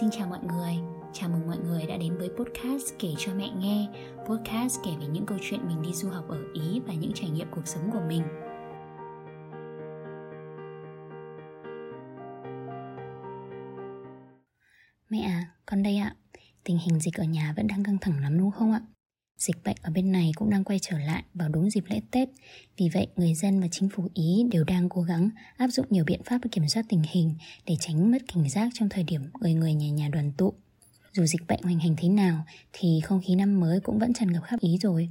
xin chào mọi người. Chào mừng mọi người đã đến với podcast Kể cho mẹ nghe. Podcast kể về những câu chuyện mình đi du học ở Ý Và những trải nghiệm cuộc sống của mình. Mẹ à, con đây ạ. Tình hình dịch ở nhà vẫn đang căng thẳng lắm đúng không ạ? Dịch bệnh ở bên này cũng đang quay trở lại vào đúng dịp lễ Tết. Vì vậy, người dân và chính phủ Ý đều đang cố gắng áp dụng nhiều biện pháp để kiểm soát tình hình để tránh mất cảnh giác trong thời điểm người người nhà nhà đoàn tụ. Dù dịch bệnh hoành hành thế nào thì không khí năm mới cũng vẫn tràn ngập khắp Ý rồi.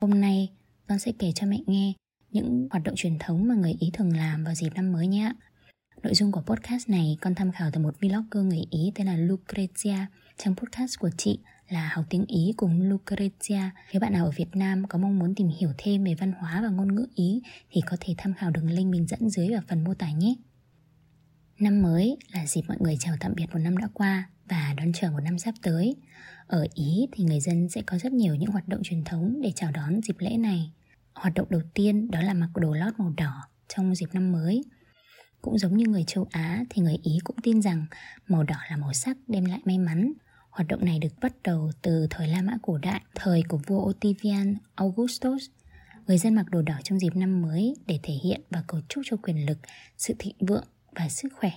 Hôm nay, con sẽ kể cho mẹ nghe những hoạt động truyền thống mà người Ý thường làm vào dịp năm mới nhé. Nội dung của podcast này con tham khảo từ một vlogger người Ý tên là Lucrezia trong podcast của chị là học tiếng Ý cùng Lucrezia. Nếu bạn nào ở Việt Nam có mong muốn tìm hiểu thêm về văn hóa và ngôn ngữ Ý thì có thể tham khảo đường link mình dẫn dưới ở phần mô tả nhé. Năm mới là dịp mọi người chào tạm biệt một năm đã qua và đón chờ một năm sắp tới. Ở Ý thì người dân sẽ có rất nhiều những hoạt động truyền thống để chào đón dịp lễ này. Hoạt động đầu tiên đó là mặc đồ lót màu đỏ trong dịp năm mới. Cũng giống như người châu Á thì người Ý cũng tin rằng màu đỏ là màu sắc đem lại may mắn, Hoạt động này được bắt đầu từ thời La Mã cổ đại, thời của vua Octavian Augustus. Người dân mặc đồ đỏ trong dịp năm mới để thể hiện và cầu chúc cho quyền lực, sự thịnh vượng và sức khỏe.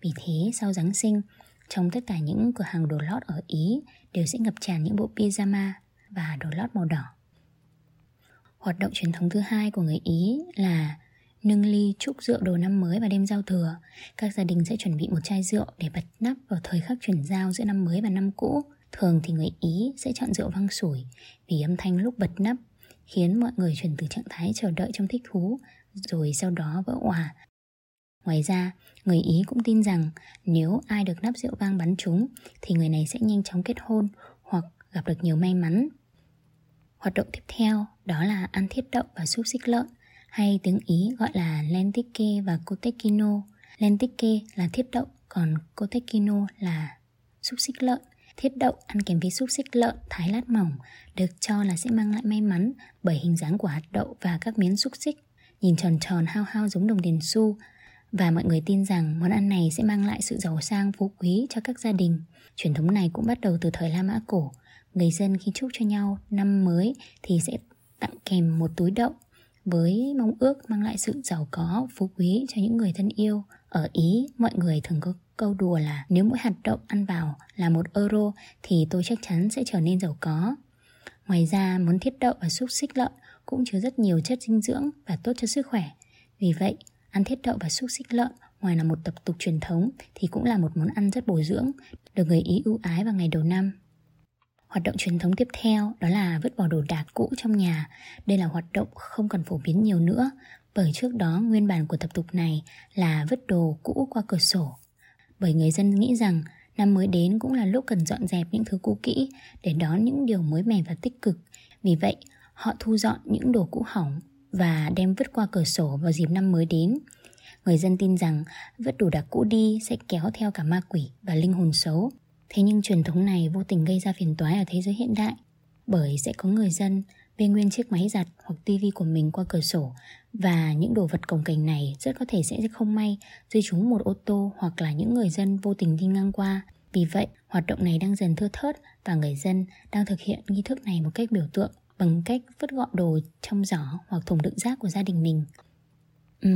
Vì thế, sau Giáng sinh, trong tất cả những cửa hàng đồ lót ở Ý đều sẽ ngập tràn những bộ pyjama và đồ lót màu đỏ. Hoạt động truyền thống thứ hai của người Ý là nâng ly chúc rượu đầu năm mới và đêm giao thừa. Các gia đình sẽ chuẩn bị một chai rượu để bật nắp vào thời khắc chuyển giao giữa năm mới và năm cũ. Thường thì người Ý sẽ chọn rượu vang sủi vì âm thanh lúc bật nắp khiến mọi người chuyển từ trạng thái chờ đợi trong thích thú rồi sau đó vỡ òa. Ngoài ra, người Ý cũng tin rằng nếu ai được nắp rượu vang bắn trúng thì người này sẽ nhanh chóng kết hôn hoặc gặp được nhiều may mắn. Hoạt động tiếp theo đó là ăn thiết đậu và xúc xích lợn hay tiếng Ý gọi là lentike và kotekino. Lentike là thiết đậu, còn kotekino là xúc xích lợn. Thiết đậu ăn kèm với xúc xích lợn thái lát mỏng được cho là sẽ mang lại may mắn bởi hình dáng của hạt đậu và các miếng xúc xích nhìn tròn tròn hao hao giống đồng tiền xu và mọi người tin rằng món ăn này sẽ mang lại sự giàu sang phú quý cho các gia đình. Truyền thống này cũng bắt đầu từ thời La Mã cổ. Người dân khi chúc cho nhau năm mới thì sẽ tặng kèm một túi đậu với mong ước mang lại sự giàu có, phú quý cho những người thân yêu. Ở Ý, mọi người thường có câu đùa là nếu mỗi hạt đậu ăn vào là một euro thì tôi chắc chắn sẽ trở nên giàu có. Ngoài ra, món thiết đậu và xúc xích lợn cũng chứa rất nhiều chất dinh dưỡng và tốt cho sức khỏe. Vì vậy, ăn thiết đậu và xúc xích lợn ngoài là một tập tục truyền thống thì cũng là một món ăn rất bổ dưỡng, được người Ý ưu ái vào ngày đầu năm. Hoạt động truyền thống tiếp theo đó là vứt bỏ đồ đạc cũ trong nhà. Đây là hoạt động không còn phổ biến nhiều nữa, bởi trước đó nguyên bản của tập tục này là vứt đồ cũ qua cửa sổ. Bởi người dân nghĩ rằng năm mới đến cũng là lúc cần dọn dẹp những thứ cũ kỹ để đón những điều mới mẻ và tích cực. Vì vậy, họ thu dọn những đồ cũ hỏng và đem vứt qua cửa sổ vào dịp năm mới đến. Người dân tin rằng vứt đồ đạc cũ đi sẽ kéo theo cả ma quỷ và linh hồn xấu. Thế nhưng truyền thống này vô tình gây ra phiền toái ở thế giới hiện đại bởi sẽ có người dân bê nguyên chiếc máy giặt hoặc tivi của mình qua cửa sổ và những đồ vật cồng cành này rất có thể sẽ không may rơi trúng một ô tô hoặc là những người dân vô tình đi ngang qua. Vì vậy, hoạt động này đang dần thưa thớt và người dân đang thực hiện nghi thức này một cách biểu tượng bằng cách vứt gọn đồ trong giỏ hoặc thùng đựng rác của gia đình mình.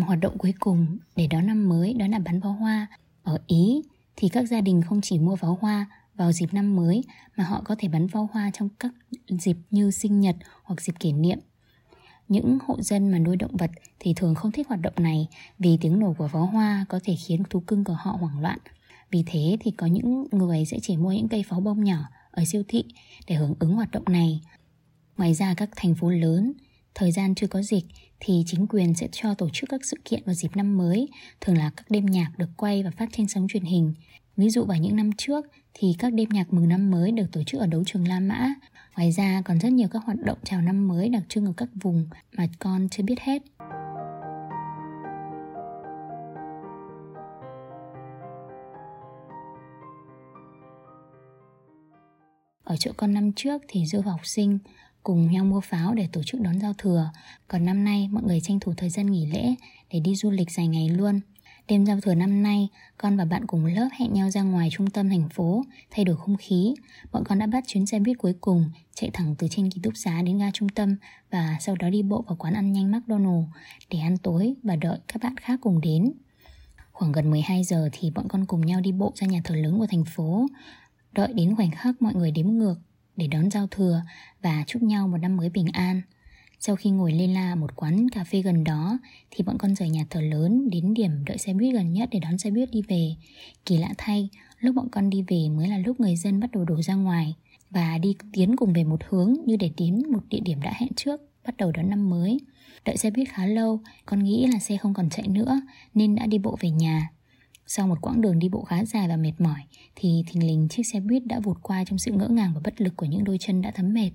Hoạt động cuối cùng để đón năm mới đó là bắn pháo hoa. Ở Ý thì các gia đình không chỉ mua pháo hoa vào dịp năm mới mà họ có thể bắn pháo hoa trong các dịp như sinh nhật hoặc dịp kỷ niệm. Những hộ dân mà nuôi động vật thì thường không thích hoạt động này vì tiếng nổ của pháo hoa có thể khiến thú cưng của họ hoảng loạn. Vì thế thì có những người sẽ chỉ mua những cây pháo bông nhỏ ở siêu thị để hưởng ứng hoạt động này. Ngoài ra các thành phố lớn, thời gian chưa có dịch thì chính quyền sẽ cho tổ chức các sự kiện vào dịp năm mới, thường là các đêm nhạc được quay và phát trên sóng truyền hình. Ví dụ vào những năm trước thì các đêm nhạc mừng năm mới được tổ chức ở đấu trường La Mã. Ngoài ra còn rất nhiều các hoạt động chào năm mới đặc trưng ở các vùng mà con chưa biết hết. Ở chỗ con năm trước thì du học sinh cùng nhau mua pháo để tổ chức đón giao thừa. Còn năm nay mọi người tranh thủ thời gian nghỉ lễ để đi du lịch dài ngày luôn. Đêm giao thừa năm nay, con và bạn cùng lớp hẹn nhau ra ngoài trung tâm thành phố, thay đổi không khí. Bọn con đã bắt chuyến xe buýt cuối cùng, chạy thẳng từ trên ký túc xá đến ga trung tâm và sau đó đi bộ vào quán ăn nhanh McDonald để ăn tối và đợi các bạn khác cùng đến. Khoảng gần 12 giờ thì bọn con cùng nhau đi bộ ra nhà thờ lớn của thành phố, đợi đến khoảnh khắc mọi người đếm ngược để đón giao thừa và chúc nhau một năm mới bình an. Sau khi ngồi lên la một quán cà phê gần đó thì bọn con rời nhà thờ lớn đến điểm đợi xe buýt gần nhất để đón xe buýt đi về. Kỳ lạ thay, lúc bọn con đi về mới là lúc người dân bắt đầu đổ ra ngoài và đi tiến cùng về một hướng như để đến một địa điểm đã hẹn trước, bắt đầu đón năm mới. Đợi xe buýt khá lâu, con nghĩ là xe không còn chạy nữa nên đã đi bộ về nhà. Sau một quãng đường đi bộ khá dài và mệt mỏi, thì thình lình chiếc xe buýt đã vụt qua trong sự ngỡ ngàng và bất lực của những đôi chân đã thấm mệt.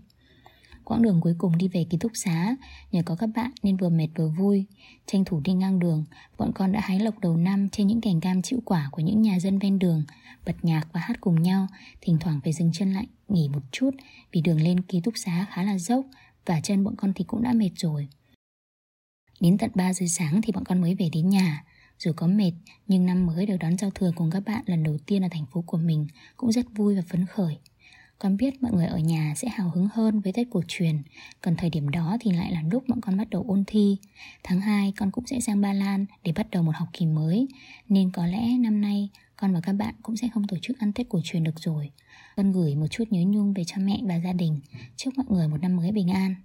Quãng đường cuối cùng đi về ký túc xá, Nhờ có các bạn nên vừa mệt vừa vui, Tranh thủ đi ngang đường. Bọn con đã hái lộc đầu năm trên những cành cam chịu quả của những nhà dân ven đường, Bật nhạc và hát cùng nhau, Thỉnh thoảng phải dừng chân lại nghỉ một chút, Vì đường lên ký túc xá khá là dốc Và chân bọn con thì cũng đã mệt rồi. Đến tận 3 giờ sáng thì bọn con mới về đến nhà. Dù có mệt, nhưng năm mới được đón giao thừa cùng các bạn lần đầu tiên ở thành phố của mình Cũng rất vui và phấn khởi. Con biết mọi người ở nhà sẽ hào hứng hơn với Tết cổ truyền, Còn thời điểm đó thì lại là lúc bọn con bắt đầu ôn thi. Tháng 2 con cũng sẽ sang Ba Lan để bắt đầu một học kỳ mới, Nên có lẽ năm nay con và các bạn cũng sẽ không tổ chức ăn Tết cổ truyền được rồi. Con gửi một chút nhớ nhung về cha mẹ và gia đình. Chúc mọi người một năm mới bình an.